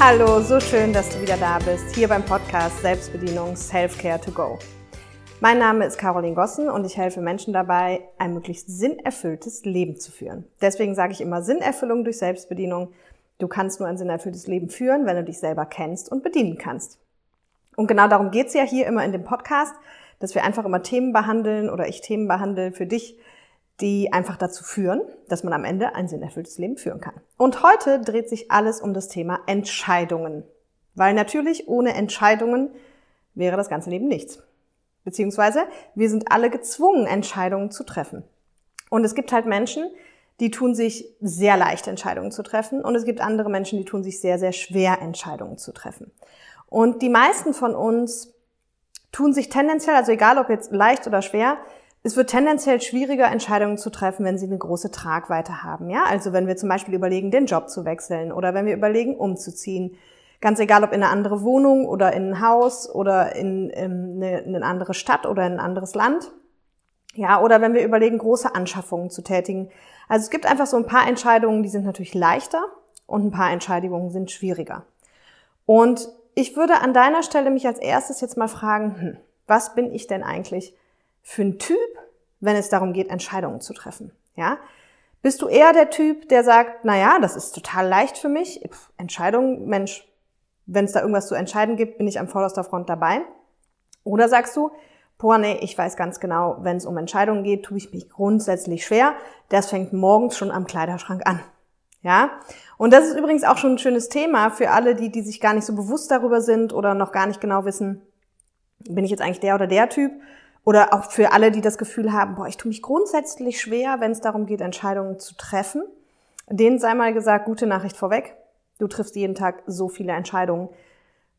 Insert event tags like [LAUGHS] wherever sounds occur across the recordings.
Hallo, so schön, dass du wieder da bist, hier beim Podcast Selbstbedienung Self-Care to Go. Mein Name ist Caroline Gossen und ich helfe Menschen dabei, ein möglichst sinnerfülltes Leben zu führen. Deswegen sage ich immer Sinnerfüllung durch Selbstbedienung. Du kannst nur ein sinnerfülltes Leben führen, wenn du dich selber kennst und bedienen kannst. Und genau darum geht's ja hier immer in dem Podcast, dass wir einfach immer Themen behandeln oder ich Themen behandle für dich, die einfach dazu führen, dass man am Ende ein sinnerfülltes Leben führen kann. Und heute dreht sich alles um das Thema Entscheidungen. Weil natürlich ohne Entscheidungen wäre das ganze Leben nichts. Beziehungsweise wir sind alle gezwungen, Entscheidungen zu treffen. Und es gibt halt Menschen, die tun sich sehr leicht, Entscheidungen zu treffen. Und es gibt andere Menschen, die tun sich sehr, sehr schwer, Entscheidungen zu treffen. Und die meisten von uns tun sich tendenziell, also egal ob jetzt leicht oder schwer, es wird tendenziell schwieriger, Entscheidungen zu treffen, wenn sie eine große Tragweite haben. Ja, also wenn wir zum Beispiel überlegen, den Job zu wechseln oder wenn wir überlegen, umzuziehen. Ganz egal, ob in eine andere Wohnung oder in ein Haus oder in, in, eine, in eine andere Stadt oder in ein anderes Land. Ja, oder wenn wir überlegen, große Anschaffungen zu tätigen. Also es gibt einfach so ein paar Entscheidungen, die sind natürlich leichter und ein paar Entscheidungen sind schwieriger. Und ich würde an deiner Stelle mich als erstes jetzt mal fragen, hm, was bin ich denn eigentlich für ein Typ, wenn es darum geht, Entscheidungen zu treffen? Ja? Bist du eher der Typ, der sagt, na ja, das ist total leicht für mich, Pff, Entscheidungen, Mensch, wenn es da irgendwas zu entscheiden gibt, bin ich am vorderster Front dabei? Oder sagst du, boah, nee, ich weiß ganz genau, wenn es um Entscheidungen geht, tue ich mich grundsätzlich schwer. Das fängt morgens schon am Kleiderschrank an. Ja? Und das ist übrigens auch schon ein schönes Thema für alle, die, die sich gar nicht so bewusst darüber sind oder noch gar nicht genau wissen, bin ich jetzt eigentlich der oder der Typ? Oder auch für alle, die das Gefühl haben, boah, ich tue mich grundsätzlich schwer, wenn es darum geht, Entscheidungen zu treffen. Denen sei mal gesagt, gute Nachricht vorweg. Du triffst jeden Tag so viele Entscheidungen.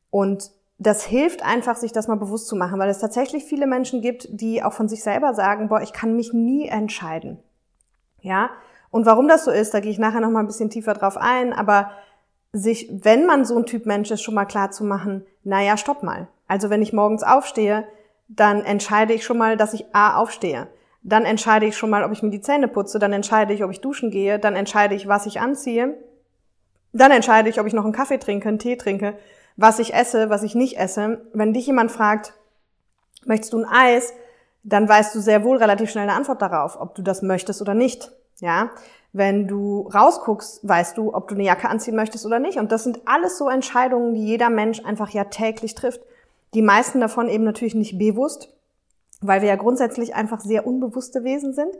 Und das hilft einfach, sich das mal bewusst zu machen, weil es tatsächlich viele Menschen gibt, die auch von sich selber sagen, boah, ich kann mich nie entscheiden. Ja? Und warum das so ist, da gehe ich nachher noch mal ein bisschen tiefer drauf ein, aber sich, wenn man so ein Typ Mensch ist, schon mal klar zu machen, naja, stopp mal. Also wenn ich morgens aufstehe, dann entscheide ich schon mal, dass ich A aufstehe. Dann entscheide ich schon mal, ob ich mir die Zähne putze, dann entscheide ich, ob ich duschen gehe, dann entscheide ich, was ich anziehe. Dann entscheide ich, ob ich noch einen Kaffee trinke, einen Tee trinke, was ich esse, was ich nicht esse. Wenn dich jemand fragt, möchtest du ein Eis, dann weißt du sehr wohl relativ schnell eine Antwort darauf, ob du das möchtest oder nicht. Ja, wenn du rausguckst, weißt du, ob du eine Jacke anziehen möchtest oder nicht. Und das sind alles so Entscheidungen, die jeder Mensch einfach ja täglich trifft. Die meisten davon eben natürlich nicht bewusst, weil wir ja grundsätzlich einfach sehr unbewusste Wesen sind.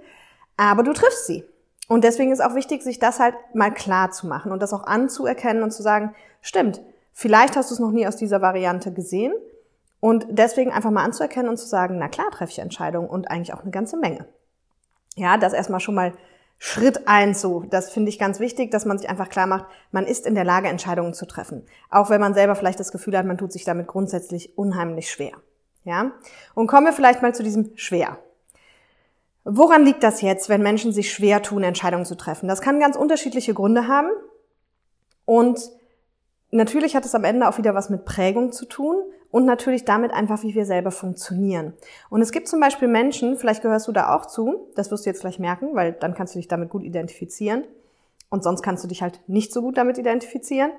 Aber du triffst sie. Und deswegen ist auch wichtig, sich das halt mal klar zu machen und das auch anzuerkennen und zu sagen, stimmt, vielleicht hast du es noch nie aus dieser Variante gesehen. Und deswegen einfach mal anzuerkennen und zu sagen, na klar, treffe ich Entscheidungen und eigentlich auch eine ganze Menge. Ja, das erstmal schon mal Schritt eins so. Das finde ich ganz wichtig, dass man sich einfach klar macht, man ist in der Lage, Entscheidungen zu treffen. Auch wenn man selber vielleicht das Gefühl hat, man tut sich damit grundsätzlich unheimlich schwer. Ja? Und kommen wir vielleicht mal zu diesem schwer. Woran liegt das jetzt, wenn Menschen sich schwer tun, Entscheidungen zu treffen? Das kann ganz unterschiedliche Gründe haben. Und natürlich hat es am Ende auch wieder was mit Prägung zu tun und natürlich damit einfach, wie wir selber funktionieren. Und es gibt zum Beispiel Menschen, vielleicht gehörst du da auch zu, das wirst du jetzt gleich merken, weil dann kannst du dich damit gut identifizieren und sonst kannst du dich halt nicht so gut damit identifizieren.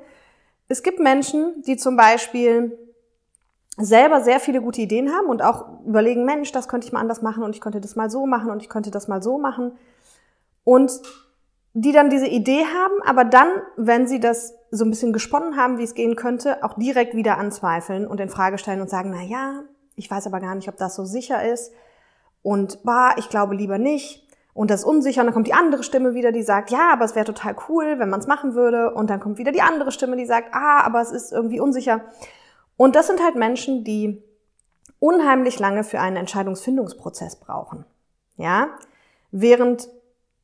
Es gibt Menschen, die zum Beispiel selber sehr viele gute Ideen haben und auch überlegen, Mensch, das könnte ich mal anders machen und ich könnte das mal so machen und ich könnte das mal so machen. Und die dann diese Idee haben, aber dann, wenn sie das so ein bisschen gesponnen haben, wie es gehen könnte, auch direkt wieder anzweifeln und in Frage stellen und sagen, na ja, ich weiß aber gar nicht, ob das so sicher ist und bah, ich glaube lieber nicht und das ist unsicher und dann kommt die andere Stimme wieder, die sagt, ja, aber es wäre total cool, wenn man es machen würde und dann kommt wieder die andere Stimme, die sagt, ah, aber es ist irgendwie unsicher. Und das sind halt Menschen, die unheimlich lange für einen Entscheidungsfindungsprozess brauchen. Ja? Während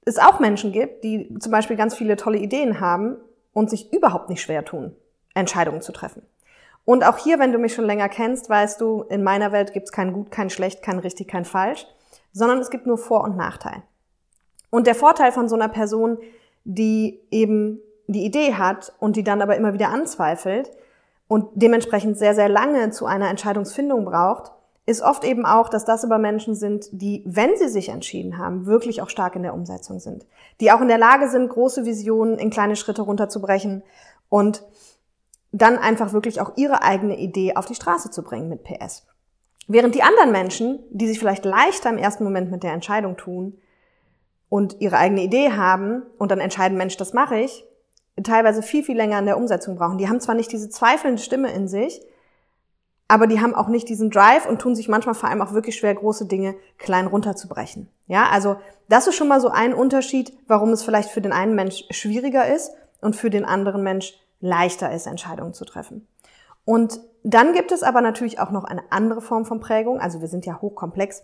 es auch Menschen gibt, die zum Beispiel ganz viele tolle Ideen haben und sich überhaupt nicht schwer tun, Entscheidungen zu treffen. Und auch hier, wenn du mich schon länger kennst, weißt du, in meiner Welt gibt es kein Gut, kein Schlecht, kein Richtig, kein Falsch, sondern es gibt nur Vor- und Nachteil. Und der Vorteil von so einer Person, die eben die Idee hat und die dann aber immer wieder anzweifelt und dementsprechend sehr, sehr lange zu einer Entscheidungsfindung braucht, ist oft eben auch, dass das über Menschen sind, die, wenn sie sich entschieden haben, wirklich auch stark in der Umsetzung sind. Die auch in der Lage sind, große Visionen in kleine Schritte runterzubrechen und dann einfach wirklich auch ihre eigene Idee auf die Straße zu bringen mit PS. Während die anderen Menschen, die sich vielleicht leichter im ersten Moment mit der Entscheidung tun und ihre eigene Idee haben und dann entscheiden, Mensch, das mache ich, teilweise viel, viel länger in der Umsetzung brauchen. Die haben zwar nicht diese zweifelnde Stimme in sich, aber die haben auch nicht diesen Drive und tun sich manchmal vor allem auch wirklich schwer, große Dinge klein runterzubrechen. Ja, also das ist schon mal so ein Unterschied, warum es vielleicht für den einen Mensch schwieriger ist und für den anderen Mensch leichter ist, Entscheidungen zu treffen. Und dann gibt es aber natürlich auch noch eine andere Form von Prägung. Also wir sind ja hochkomplex.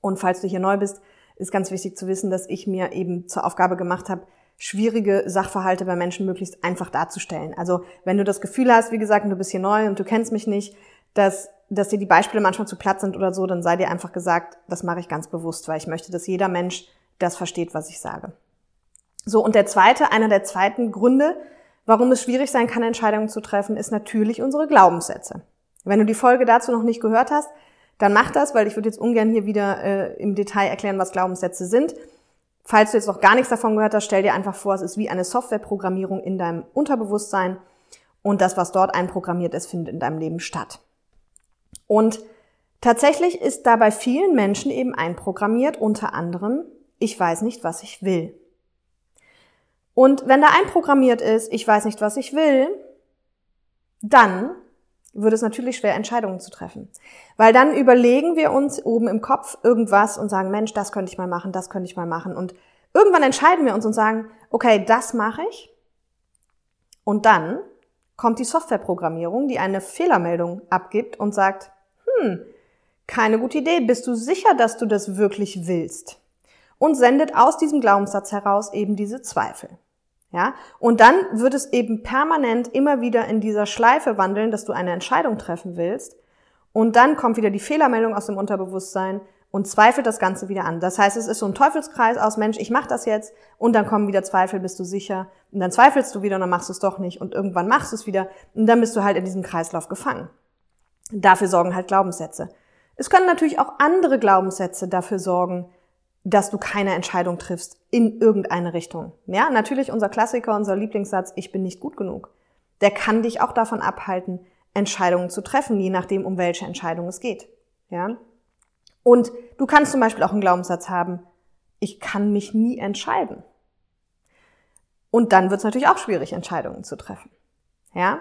Und falls du hier neu bist, ist ganz wichtig zu wissen, dass ich mir eben zur Aufgabe gemacht habe, schwierige Sachverhalte bei Menschen möglichst einfach darzustellen. Also wenn du das Gefühl hast, wie gesagt, du bist hier neu und du kennst mich nicht, dass, dass dir die Beispiele manchmal zu platt sind oder so, dann sei dir einfach gesagt, das mache ich ganz bewusst, weil ich möchte, dass jeder Mensch das versteht, was ich sage. So, und der zweite, einer der zweiten Gründe, warum es schwierig sein kann, Entscheidungen zu treffen, ist natürlich unsere Glaubenssätze. Wenn du die Folge dazu noch nicht gehört hast, dann mach das, weil ich würde jetzt ungern hier wieder äh, im Detail erklären, was Glaubenssätze sind. Falls du jetzt noch gar nichts davon gehört hast, stell dir einfach vor, es ist wie eine Softwareprogrammierung in deinem Unterbewusstsein und das, was dort einprogrammiert ist, findet in deinem Leben statt. Und tatsächlich ist da bei vielen Menschen eben einprogrammiert, unter anderem, ich weiß nicht, was ich will. Und wenn da einprogrammiert ist, ich weiß nicht, was ich will, dann wird es natürlich schwer, Entscheidungen zu treffen. Weil dann überlegen wir uns oben im Kopf irgendwas und sagen, Mensch, das könnte ich mal machen, das könnte ich mal machen. Und irgendwann entscheiden wir uns und sagen, okay, das mache ich. Und dann kommt die Softwareprogrammierung, die eine Fehlermeldung abgibt und sagt, hm, keine gute Idee, bist du sicher, dass du das wirklich willst? Und sendet aus diesem Glaubenssatz heraus eben diese Zweifel. Ja, und dann wird es eben permanent immer wieder in dieser Schleife wandeln, dass du eine Entscheidung treffen willst. Und dann kommt wieder die Fehlermeldung aus dem Unterbewusstsein und zweifelt das Ganze wieder an. Das heißt, es ist so ein Teufelskreis aus Mensch, ich mache das jetzt und dann kommen wieder Zweifel, bist du sicher und dann zweifelst du wieder und dann machst du es doch nicht und irgendwann machst du es wieder und dann bist du halt in diesem Kreislauf gefangen. Dafür sorgen halt Glaubenssätze. Es können natürlich auch andere Glaubenssätze dafür sorgen, dass du keine Entscheidung triffst in irgendeine Richtung. Ja, natürlich unser Klassiker, unser Lieblingssatz, ich bin nicht gut genug. Der kann dich auch davon abhalten, Entscheidungen zu treffen, je nachdem, um welche Entscheidung es geht. Ja. Und du kannst zum Beispiel auch einen Glaubenssatz haben, ich kann mich nie entscheiden. Und dann wird es natürlich auch schwierig, Entscheidungen zu treffen. Ja.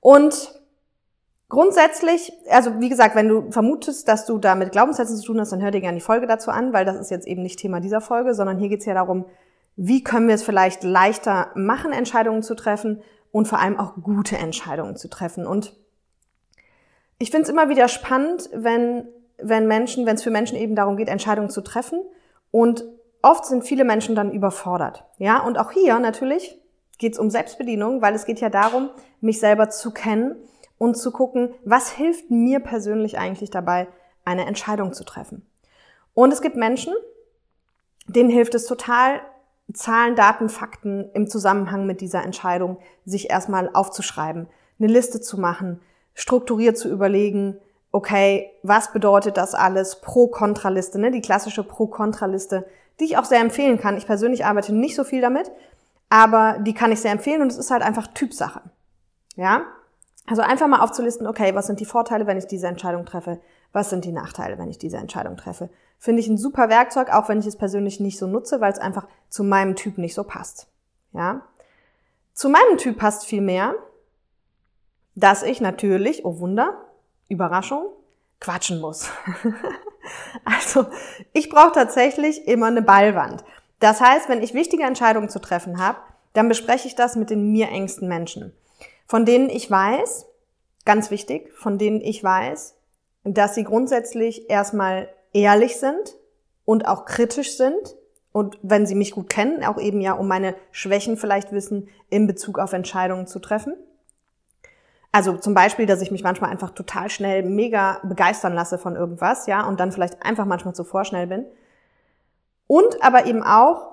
Und Grundsätzlich, also wie gesagt, wenn du vermutest, dass du da mit Glaubenssätzen zu tun hast, dann hör dir gerne die Folge dazu an, weil das ist jetzt eben nicht Thema dieser Folge, sondern hier geht es ja darum, wie können wir es vielleicht leichter machen, Entscheidungen zu treffen und vor allem auch gute Entscheidungen zu treffen. Und ich finde es immer wieder spannend, wenn, wenn Menschen, wenn es für Menschen eben darum geht, Entscheidungen zu treffen. Und oft sind viele Menschen dann überfordert. Ja, und auch hier natürlich geht es um Selbstbedienung, weil es geht ja darum, mich selber zu kennen und zu gucken, was hilft mir persönlich eigentlich dabei, eine Entscheidung zu treffen. Und es gibt Menschen, denen hilft es total, Zahlen, Daten, Fakten im Zusammenhang mit dieser Entscheidung sich erstmal aufzuschreiben, eine Liste zu machen, strukturiert zu überlegen, okay, was bedeutet das alles? Pro-Kontra-Liste, ne? die klassische Pro-Kontra-Liste, die ich auch sehr empfehlen kann. Ich persönlich arbeite nicht so viel damit, aber die kann ich sehr empfehlen und es ist halt einfach Typsache. Ja? Also einfach mal aufzulisten, okay, was sind die Vorteile, wenn ich diese Entscheidung treffe? Was sind die Nachteile, wenn ich diese Entscheidung treffe? Finde ich ein super Werkzeug, auch wenn ich es persönlich nicht so nutze, weil es einfach zu meinem Typ nicht so passt. Ja? Zu meinem Typ passt viel mehr, dass ich natürlich, oh Wunder, Überraschung, quatschen muss. [LAUGHS] also, ich brauche tatsächlich immer eine Ballwand. Das heißt, wenn ich wichtige Entscheidungen zu treffen habe, dann bespreche ich das mit den mir engsten Menschen von denen ich weiß, ganz wichtig, von denen ich weiß, dass sie grundsätzlich erstmal ehrlich sind und auch kritisch sind und wenn sie mich gut kennen, auch eben ja um meine Schwächen vielleicht wissen in Bezug auf Entscheidungen zu treffen. Also zum Beispiel, dass ich mich manchmal einfach total schnell mega begeistern lasse von irgendwas, ja, und dann vielleicht einfach manchmal zu vorschnell bin. Und aber eben auch,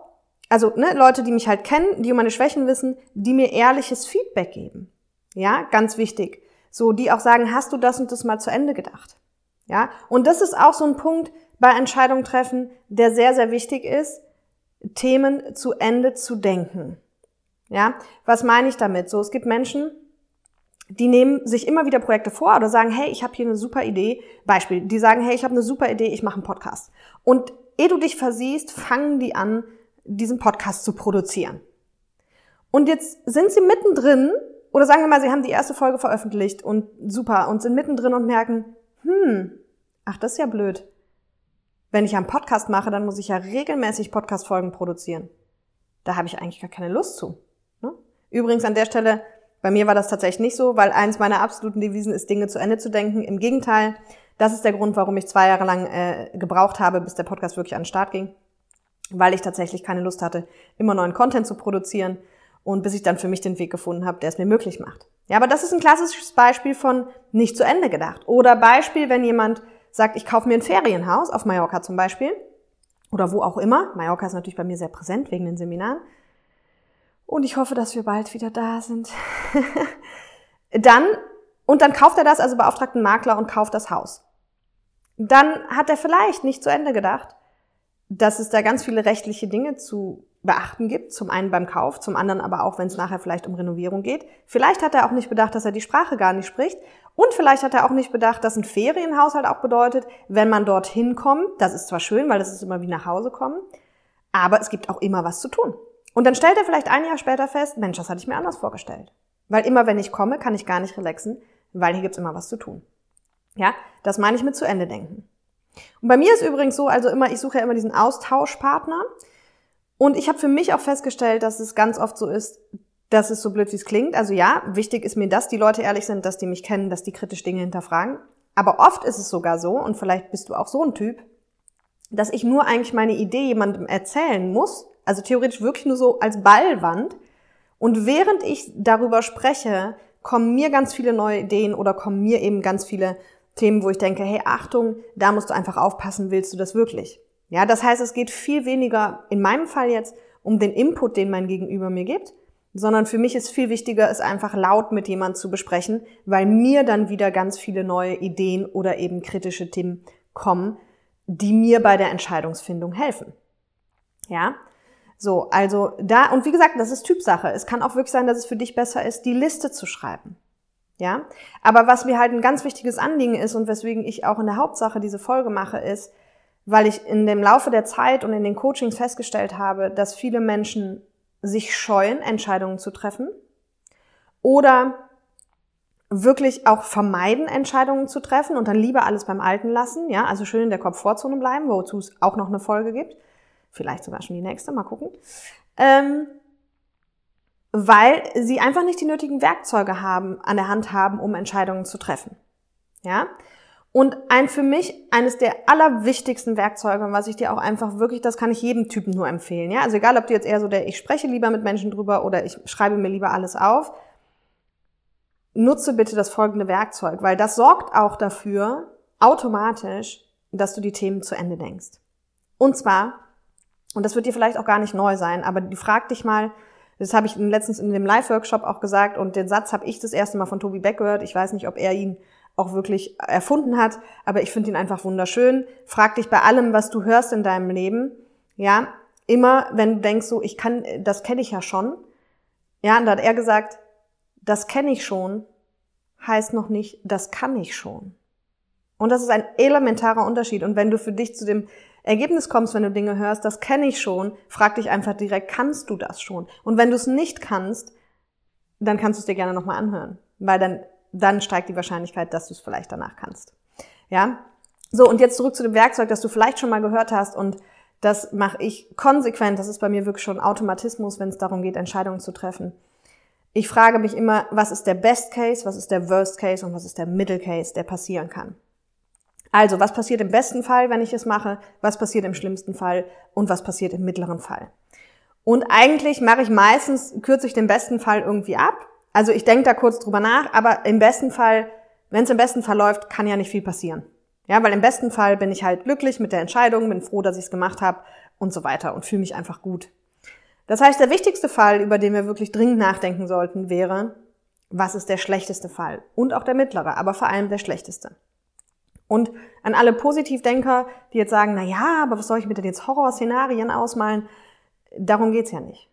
also ne, Leute, die mich halt kennen, die um meine Schwächen wissen, die mir ehrliches Feedback geben. Ja, ganz wichtig. So, die auch sagen, hast du das und das mal zu Ende gedacht? Ja, und das ist auch so ein Punkt bei Entscheidungen treffen, der sehr, sehr wichtig ist, Themen zu Ende zu denken. Ja, was meine ich damit? So, es gibt Menschen, die nehmen sich immer wieder Projekte vor oder sagen, hey, ich habe hier eine super Idee. Beispiel, die sagen, hey, ich habe eine super Idee, ich mache einen Podcast. Und ehe du dich versiehst, fangen die an, diesen Podcast zu produzieren. Und jetzt sind sie mittendrin, oder sagen wir mal, sie haben die erste Folge veröffentlicht und super, und sind mittendrin und merken, hm, ach, das ist ja blöd. Wenn ich einen Podcast mache, dann muss ich ja regelmäßig Podcast-Folgen produzieren. Da habe ich eigentlich gar keine Lust zu. Ne? Übrigens an der Stelle, bei mir war das tatsächlich nicht so, weil eins meiner absoluten Devisen ist, Dinge zu Ende zu denken. Im Gegenteil, das ist der Grund, warum ich zwei Jahre lang äh, gebraucht habe, bis der Podcast wirklich an den Start ging. Weil ich tatsächlich keine Lust hatte, immer neuen Content zu produzieren und bis ich dann für mich den Weg gefunden habe, der es mir möglich macht. Ja, aber das ist ein klassisches Beispiel von nicht zu Ende gedacht. Oder Beispiel, wenn jemand sagt, ich kaufe mir ein Ferienhaus, auf Mallorca zum Beispiel, oder wo auch immer. Mallorca ist natürlich bei mir sehr präsent wegen den Seminaren. Und ich hoffe, dass wir bald wieder da sind. [LAUGHS] dann, und dann kauft er das, also beauftragt einen Makler und kauft das Haus. Dann hat er vielleicht nicht zu Ende gedacht, dass es da ganz viele rechtliche Dinge zu beachten gibt. Zum einen beim Kauf, zum anderen aber auch, wenn es nachher vielleicht um Renovierung geht. Vielleicht hat er auch nicht bedacht, dass er die Sprache gar nicht spricht. Und vielleicht hat er auch nicht bedacht, dass ein Ferienhaushalt auch bedeutet, wenn man dorthin kommt, das ist zwar schön, weil das ist immer wie nach Hause kommen, aber es gibt auch immer was zu tun. Und dann stellt er vielleicht ein Jahr später fest, Mensch, das hatte ich mir anders vorgestellt. Weil immer wenn ich komme, kann ich gar nicht relaxen, weil hier gibt's immer was zu tun. Ja, das meine ich mit zu Ende denken. Und bei mir ist übrigens so, also immer, ich suche ja immer diesen Austauschpartner. Und ich habe für mich auch festgestellt, dass es ganz oft so ist, dass es so blöd wie es klingt. Also ja, wichtig ist mir, dass die Leute ehrlich sind, dass die mich kennen, dass die kritisch Dinge hinterfragen. Aber oft ist es sogar so, und vielleicht bist du auch so ein Typ, dass ich nur eigentlich meine Idee jemandem erzählen muss, also theoretisch wirklich nur so als Ballwand. Und während ich darüber spreche, kommen mir ganz viele neue Ideen oder kommen mir eben ganz viele Themen, wo ich denke, hey, Achtung, da musst du einfach aufpassen, willst du das wirklich? Ja, das heißt, es geht viel weniger in meinem Fall jetzt um den Input, den mein Gegenüber mir gibt, sondern für mich ist viel wichtiger, es einfach laut mit jemand zu besprechen, weil mir dann wieder ganz viele neue Ideen oder eben kritische Themen kommen, die mir bei der Entscheidungsfindung helfen. Ja? So, also da, und wie gesagt, das ist Typsache. Es kann auch wirklich sein, dass es für dich besser ist, die Liste zu schreiben. Ja? Aber was mir halt ein ganz wichtiges Anliegen ist und weswegen ich auch in der Hauptsache diese Folge mache, ist, weil ich in dem Laufe der Zeit und in den Coachings festgestellt habe, dass viele Menschen sich scheuen, Entscheidungen zu treffen oder wirklich auch vermeiden, Entscheidungen zu treffen und dann lieber alles beim Alten lassen, ja, also schön in der Komfortzone bleiben, wozu es auch noch eine Folge gibt, vielleicht sogar schon die nächste, mal gucken, ähm, weil sie einfach nicht die nötigen Werkzeuge haben, an der Hand haben, um Entscheidungen zu treffen, ja, und ein für mich eines der allerwichtigsten Werkzeuge, was ich dir auch einfach wirklich, das kann ich jedem Typen nur empfehlen. Ja, also egal, ob du jetzt eher so der, ich spreche lieber mit Menschen drüber oder ich schreibe mir lieber alles auf. Nutze bitte das folgende Werkzeug, weil das sorgt auch dafür automatisch, dass du die Themen zu Ende denkst. Und zwar, und das wird dir vielleicht auch gar nicht neu sein, aber du frag dich mal, das habe ich letztens in dem Live-Workshop auch gesagt und den Satz habe ich das erste Mal von Tobi Beck gehört. Ich weiß nicht, ob er ihn auch wirklich erfunden hat, aber ich finde ihn einfach wunderschön. Frag dich bei allem, was du hörst in deinem Leben, ja, immer, wenn du denkst, so, ich kann, das kenne ich ja schon. Ja, und da hat er gesagt, das kenne ich schon, heißt noch nicht, das kann ich schon. Und das ist ein elementarer Unterschied. Und wenn du für dich zu dem Ergebnis kommst, wenn du Dinge hörst, das kenne ich schon, frag dich einfach direkt, kannst du das schon? Und wenn du es nicht kannst, dann kannst du es dir gerne nochmal anhören. Weil dann dann steigt die Wahrscheinlichkeit, dass du es vielleicht danach kannst. Ja? So, und jetzt zurück zu dem Werkzeug, das du vielleicht schon mal gehört hast und das mache ich konsequent. Das ist bei mir wirklich schon Automatismus, wenn es darum geht, Entscheidungen zu treffen. Ich frage mich immer, was ist der Best Case, was ist der Worst Case und was ist der Middle Case, der passieren kann. Also, was passiert im besten Fall, wenn ich es mache? Was passiert im schlimmsten Fall? Und was passiert im mittleren Fall? Und eigentlich mache ich meistens, kürze ich den besten Fall irgendwie ab also ich denke da kurz drüber nach, aber im besten Fall, wenn es im besten Fall läuft, kann ja nicht viel passieren. Ja, weil im besten Fall bin ich halt glücklich mit der Entscheidung, bin froh, dass ich es gemacht habe und so weiter und fühle mich einfach gut. Das heißt, der wichtigste Fall, über den wir wirklich dringend nachdenken sollten, wäre, was ist der schlechteste Fall? Und auch der mittlere, aber vor allem der schlechteste. Und an alle Positivdenker, die jetzt sagen, na ja, aber was soll ich mir denn jetzt Horrorszenarien ausmalen? Darum geht's ja nicht.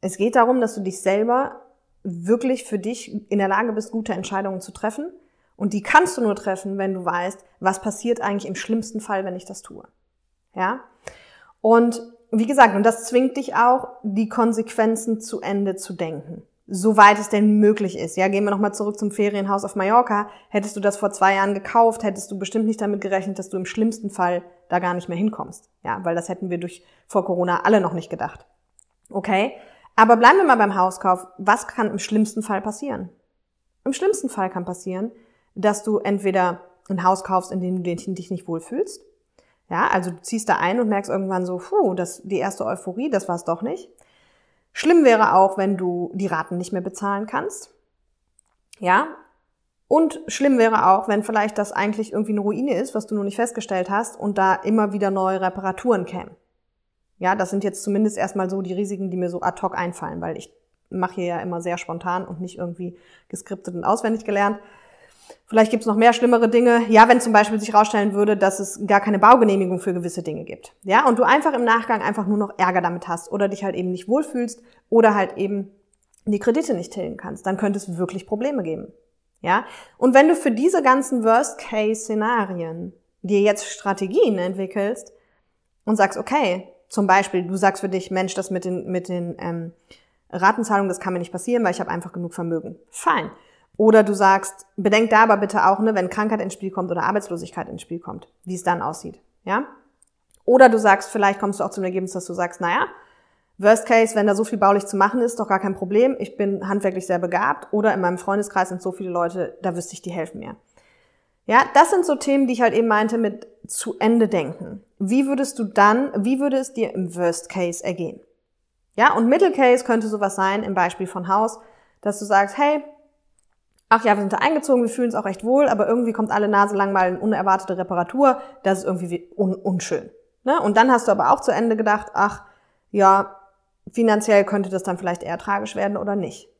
Es geht darum, dass du dich selber wirklich für dich in der Lage bist, gute Entscheidungen zu treffen. Und die kannst du nur treffen, wenn du weißt, was passiert eigentlich im schlimmsten Fall, wenn ich das tue. Ja? Und wie gesagt, und das zwingt dich auch, die Konsequenzen zu Ende zu denken. Soweit es denn möglich ist. Ja, gehen wir nochmal zurück zum Ferienhaus auf Mallorca. Hättest du das vor zwei Jahren gekauft, hättest du bestimmt nicht damit gerechnet, dass du im schlimmsten Fall da gar nicht mehr hinkommst. Ja, weil das hätten wir durch, vor Corona alle noch nicht gedacht. Okay? Aber bleiben wir mal beim Hauskauf. Was kann im schlimmsten Fall passieren? Im schlimmsten Fall kann passieren, dass du entweder ein Haus kaufst, in dem du dich nicht wohlfühlst, ja, also du ziehst da ein und merkst irgendwann so, puh, das, die erste Euphorie, das war's doch nicht. Schlimm wäre auch, wenn du die Raten nicht mehr bezahlen kannst. Ja. Und schlimm wäre auch, wenn vielleicht das eigentlich irgendwie eine Ruine ist, was du noch nicht festgestellt hast und da immer wieder neue Reparaturen kämen. Ja, das sind jetzt zumindest erstmal so die Risiken, die mir so ad hoc einfallen, weil ich mache hier ja immer sehr spontan und nicht irgendwie geskriptet und auswendig gelernt. Vielleicht gibt es noch mehr schlimmere Dinge. Ja, wenn zum Beispiel sich herausstellen würde, dass es gar keine Baugenehmigung für gewisse Dinge gibt. Ja, und du einfach im Nachgang einfach nur noch Ärger damit hast oder dich halt eben nicht wohlfühlst oder halt eben die Kredite nicht tilgen kannst, dann könnte es wirklich Probleme geben. Ja, und wenn du für diese ganzen Worst-Case-Szenarien dir jetzt Strategien entwickelst und sagst, okay, zum Beispiel, du sagst für dich, Mensch, das mit den, mit den ähm, Ratenzahlungen, das kann mir nicht passieren, weil ich habe einfach genug Vermögen. Fein. Oder du sagst, bedenk da aber bitte auch, ne, wenn Krankheit ins Spiel kommt oder Arbeitslosigkeit ins Spiel kommt, wie es dann aussieht. Ja? Oder du sagst, vielleicht kommst du auch zum Ergebnis, dass du sagst, naja, Worst Case, wenn da so viel baulich zu machen ist, doch gar kein Problem. Ich bin handwerklich sehr begabt oder in meinem Freundeskreis sind so viele Leute, da wüsste ich, die helfen mir. Ja, das sind so Themen, die ich halt eben meinte mit zu Ende denken. Wie würdest du dann, wie würde es dir im Worst Case ergehen? Ja, und Middle Case könnte sowas sein, im Beispiel von Haus, dass du sagst, hey, ach ja, wir sind da eingezogen, wir fühlen uns auch recht wohl, aber irgendwie kommt alle Nase lang mal eine unerwartete Reparatur, das ist irgendwie un unschön. Ne? Und dann hast du aber auch zu Ende gedacht, ach ja, finanziell könnte das dann vielleicht eher tragisch werden oder nicht.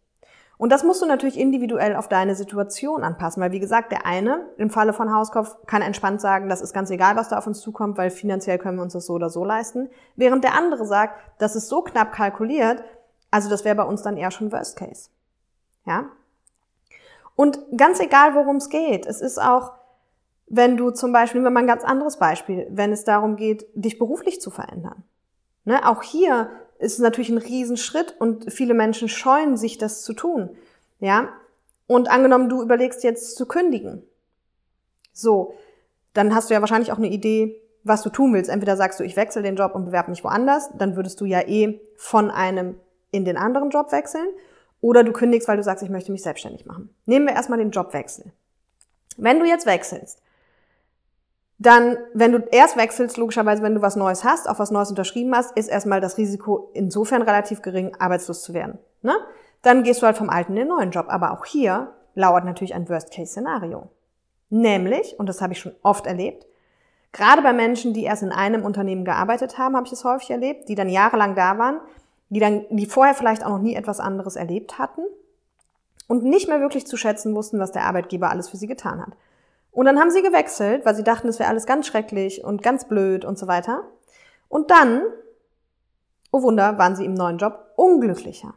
Und das musst du natürlich individuell auf deine Situation anpassen, weil wie gesagt, der eine im Falle von Hauskauf kann entspannt sagen, das ist ganz egal, was da auf uns zukommt, weil finanziell können wir uns das so oder so leisten, während der andere sagt, das ist so knapp kalkuliert, also das wäre bei uns dann eher schon Worst Case. Ja? Und ganz egal, worum es geht, es ist auch, wenn du zum Beispiel, nehmen wir mal ein ganz anderes Beispiel, wenn es darum geht, dich beruflich zu verändern. Ne? Auch hier ist natürlich ein Riesenschritt und viele Menschen scheuen sich, das zu tun. Ja? Und angenommen, du überlegst jetzt zu kündigen. So, dann hast du ja wahrscheinlich auch eine Idee, was du tun willst. Entweder sagst du, ich wechsle den Job und bewerbe mich woanders, dann würdest du ja eh von einem in den anderen Job wechseln. Oder du kündigst, weil du sagst, ich möchte mich selbstständig machen. Nehmen wir erstmal den Jobwechsel. Wenn du jetzt wechselst, dann, wenn du erst wechselst, logischerweise, wenn du was Neues hast, auf was Neues unterschrieben hast, ist erstmal das Risiko insofern relativ gering, arbeitslos zu werden. Ne? Dann gehst du halt vom alten in den neuen Job. Aber auch hier lauert natürlich ein Worst-Case-Szenario. Nämlich, und das habe ich schon oft erlebt, gerade bei Menschen, die erst in einem Unternehmen gearbeitet haben, habe ich es häufig erlebt, die dann jahrelang da waren, die dann, die vorher vielleicht auch noch nie etwas anderes erlebt hatten und nicht mehr wirklich zu schätzen wussten, was der Arbeitgeber alles für sie getan hat. Und dann haben sie gewechselt, weil sie dachten, es wäre alles ganz schrecklich und ganz blöd und so weiter. Und dann, oh Wunder, waren sie im neuen Job unglücklicher.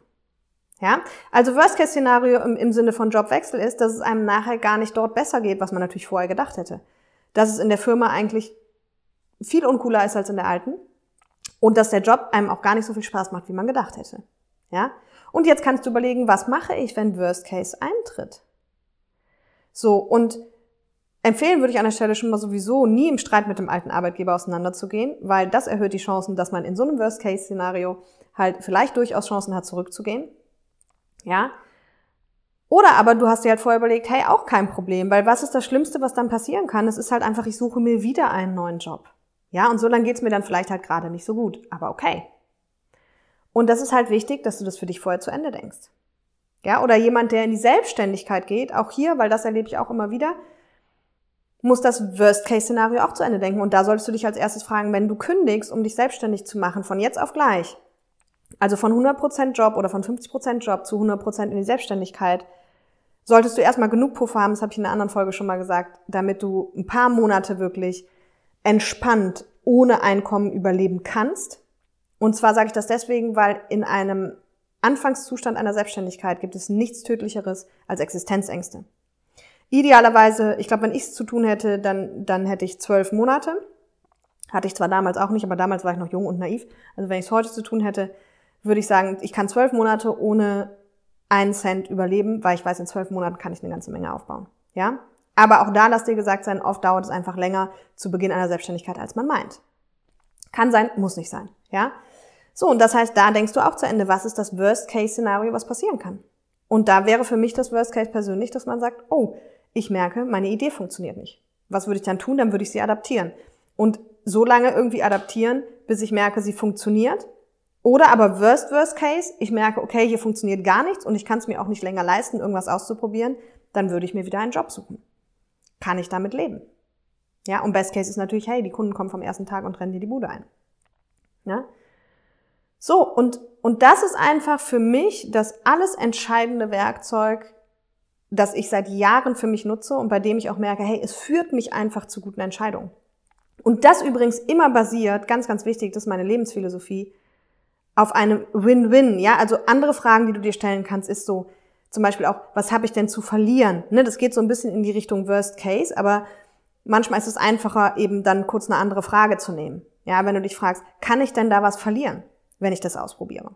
Ja, also Worst-Case-Szenario im, im Sinne von Jobwechsel ist, dass es einem nachher gar nicht dort besser geht, was man natürlich vorher gedacht hätte. Dass es in der Firma eigentlich viel uncooler ist als in der alten und dass der Job einem auch gar nicht so viel Spaß macht, wie man gedacht hätte. Ja? Und jetzt kannst du überlegen, was mache ich, wenn Worst Case eintritt? So, und empfehlen würde ich an der Stelle schon mal sowieso nie im Streit mit dem alten Arbeitgeber auseinanderzugehen, weil das erhöht die Chancen, dass man in so einem Worst Case Szenario halt vielleicht durchaus Chancen hat, zurückzugehen. Ja? Oder aber du hast dir halt vorher überlegt, hey, auch kein Problem, weil was ist das Schlimmste, was dann passieren kann? Es ist halt einfach, ich suche mir wieder einen neuen Job. Ja, und so lange geht's mir dann vielleicht halt gerade nicht so gut, aber okay. Und das ist halt wichtig, dass du das für dich vorher zu Ende denkst. Ja, oder jemand, der in die Selbstständigkeit geht, auch hier, weil das erlebe ich auch immer wieder, muss das Worst-Case-Szenario auch zu Ende denken. Und da solltest du dich als erstes fragen, wenn du kündigst, um dich selbstständig zu machen, von jetzt auf gleich, also von 100% Job oder von 50% Job zu 100% in die Selbstständigkeit, solltest du erstmal genug Puffer haben, das habe ich in einer anderen Folge schon mal gesagt, damit du ein paar Monate wirklich entspannt ohne Einkommen überleben kannst. Und zwar sage ich das deswegen, weil in einem Anfangszustand einer Selbstständigkeit gibt es nichts Tödlicheres als Existenzängste. Idealerweise, ich glaube, wenn ich es zu tun hätte, dann, dann hätte ich zwölf Monate. Hatte ich zwar damals auch nicht, aber damals war ich noch jung und naiv. Also wenn ich es heute zu tun hätte, würde ich sagen, ich kann zwölf Monate ohne einen Cent überleben, weil ich weiß, in zwölf Monaten kann ich eine ganze Menge aufbauen. Ja? Aber auch da lass dir gesagt sein, oft dauert es einfach länger zu Beginn einer Selbstständigkeit, als man meint. Kann sein, muss nicht sein. Ja? So, und das heißt, da denkst du auch zu Ende, was ist das Worst-Case-Szenario, was passieren kann? Und da wäre für mich das Worst-Case persönlich, dass man sagt, oh, ich merke, meine Idee funktioniert nicht. Was würde ich dann tun? Dann würde ich sie adaptieren. Und so lange irgendwie adaptieren, bis ich merke, sie funktioniert. Oder aber Worst, Worst Case, ich merke, okay, hier funktioniert gar nichts und ich kann es mir auch nicht länger leisten, irgendwas auszuprobieren, dann würde ich mir wieder einen Job suchen. Kann ich damit leben? Ja, und Best Case ist natürlich, hey, die Kunden kommen vom ersten Tag und rennen dir die Bude ein. Ja? So, und, und das ist einfach für mich das alles entscheidende Werkzeug, das ich seit Jahren für mich nutze und bei dem ich auch merke, hey, es führt mich einfach zu guten Entscheidungen. Und das übrigens immer basiert, ganz, ganz wichtig, das ist meine Lebensphilosophie, auf einem Win-Win. Ja, also andere Fragen, die du dir stellen kannst, ist so, zum Beispiel auch, was habe ich denn zu verlieren? Ne, das geht so ein bisschen in die Richtung Worst Case, aber manchmal ist es einfacher, eben dann kurz eine andere Frage zu nehmen. Ja, wenn du dich fragst, kann ich denn da was verlieren, wenn ich das ausprobiere?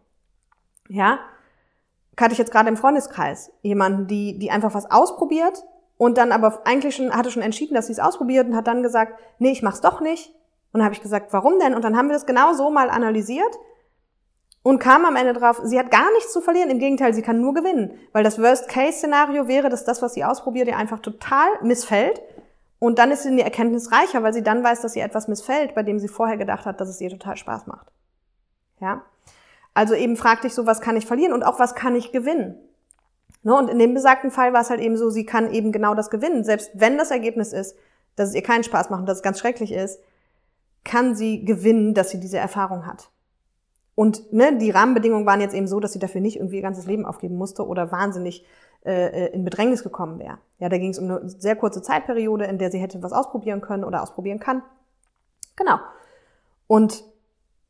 Ja, hatte ich jetzt gerade im Freundeskreis jemanden, die, die einfach was ausprobiert und dann aber eigentlich schon, hatte schon entschieden, dass sie es ausprobiert und hat dann gesagt, nee, ich mach's doch nicht. Und dann habe ich gesagt, warum denn? Und dann haben wir das genau so mal analysiert und kam am Ende drauf, sie hat gar nichts zu verlieren. Im Gegenteil, sie kann nur gewinnen. Weil das Worst-Case-Szenario wäre, dass das, was sie ausprobiert, ihr einfach total missfällt. Und dann ist sie in die Erkenntnis reicher, weil sie dann weiß, dass ihr etwas missfällt, bei dem sie vorher gedacht hat, dass es ihr total Spaß macht. Ja? Also eben frag dich so, was kann ich verlieren und auch was kann ich gewinnen? Ne? Und in dem besagten Fall war es halt eben so, sie kann eben genau das gewinnen. Selbst wenn das Ergebnis ist, dass es ihr keinen Spaß macht und dass es ganz schrecklich ist, kann sie gewinnen, dass sie diese Erfahrung hat. Und ne, die Rahmenbedingungen waren jetzt eben so, dass sie dafür nicht irgendwie ihr ganzes Leben aufgeben musste oder wahnsinnig äh, äh in Bedrängnis gekommen wäre. Ja, da ging es um eine sehr kurze Zeitperiode, in der sie hätte was ausprobieren können oder ausprobieren kann. Genau. Und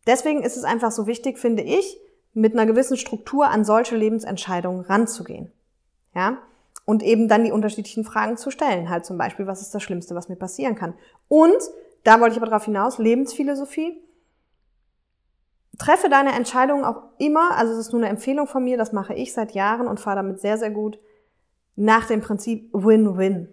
deswegen ist es einfach so wichtig, finde ich, mit einer gewissen Struktur an solche Lebensentscheidungen ranzugehen. Ja? Und eben dann die unterschiedlichen Fragen zu stellen. Halt zum Beispiel, was ist das Schlimmste, was mir passieren kann? Und, da wollte ich aber darauf hinaus, Lebensphilosophie Treffe deine Entscheidungen auch immer, also es ist nur eine Empfehlung von mir, das mache ich seit Jahren und fahre damit sehr, sehr gut, nach dem Prinzip Win-Win.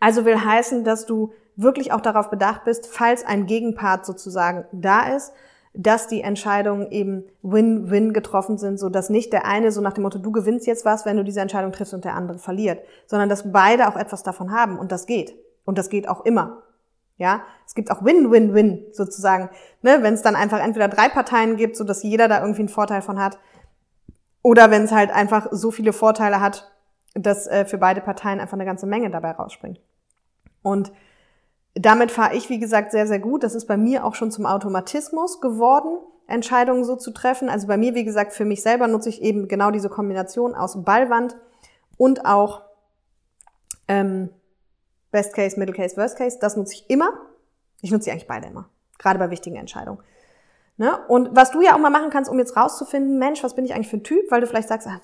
Also will heißen, dass du wirklich auch darauf bedacht bist, falls ein Gegenpart sozusagen da ist, dass die Entscheidungen eben Win-Win getroffen sind, so dass nicht der eine so nach dem Motto, du gewinnst jetzt was, wenn du diese Entscheidung triffst und der andere verliert, sondern dass beide auch etwas davon haben und das geht. Und das geht auch immer. Ja, es gibt auch Win-Win-Win sozusagen, ne? wenn es dann einfach entweder drei Parteien gibt, so dass jeder da irgendwie einen Vorteil von hat, oder wenn es halt einfach so viele Vorteile hat, dass äh, für beide Parteien einfach eine ganze Menge dabei rausspringt. Und damit fahre ich, wie gesagt, sehr, sehr gut. Das ist bei mir auch schon zum Automatismus geworden, Entscheidungen so zu treffen. Also bei mir, wie gesagt, für mich selber nutze ich eben genau diese Kombination aus Ballwand und auch ähm, Best Case, Middle Case, Worst Case, das nutze ich immer. Ich nutze sie eigentlich beide immer. Gerade bei wichtigen Entscheidungen. Ne? Und was du ja auch mal machen kannst, um jetzt rauszufinden, Mensch, was bin ich eigentlich für ein Typ, weil du vielleicht sagst, ach,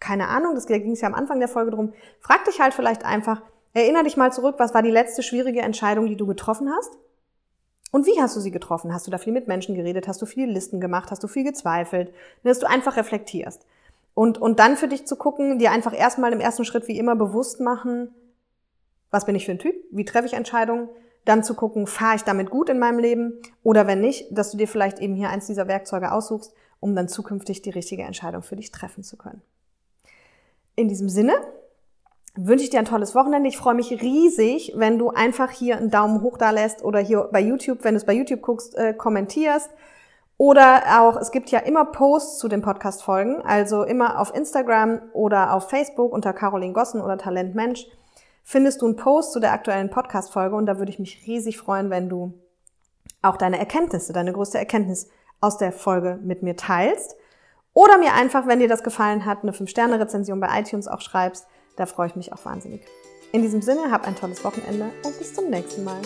keine Ahnung, das ging es ja am Anfang der Folge drum. Frag dich halt vielleicht einfach, erinnere dich mal zurück, was war die letzte schwierige Entscheidung, die du getroffen hast? Und wie hast du sie getroffen? Hast du da viel mit Menschen geredet? Hast du viele Listen gemacht? Hast du viel gezweifelt? Dass du einfach reflektierst. Und, und dann für dich zu gucken, dir einfach erstmal im ersten Schritt wie immer bewusst machen, was bin ich für ein Typ? Wie treffe ich Entscheidungen? Dann zu gucken, fahre ich damit gut in meinem Leben? Oder wenn nicht, dass du dir vielleicht eben hier eins dieser Werkzeuge aussuchst, um dann zukünftig die richtige Entscheidung für dich treffen zu können. In diesem Sinne wünsche ich dir ein tolles Wochenende. Ich freue mich riesig, wenn du einfach hier einen Daumen hoch da lässt oder hier bei YouTube, wenn du es bei YouTube guckst, äh, kommentierst. Oder auch, es gibt ja immer Posts zu den Podcast-Folgen, also immer auf Instagram oder auf Facebook unter Caroline Gossen oder Talent Mensch findest du einen Post zu der aktuellen Podcast-Folge und da würde ich mich riesig freuen, wenn du auch deine Erkenntnisse, deine größte Erkenntnis aus der Folge mit mir teilst. Oder mir einfach, wenn dir das gefallen hat, eine 5-Sterne-Rezension bei iTunes auch schreibst. Da freue ich mich auch wahnsinnig. In diesem Sinne, hab ein tolles Wochenende und bis zum nächsten Mal.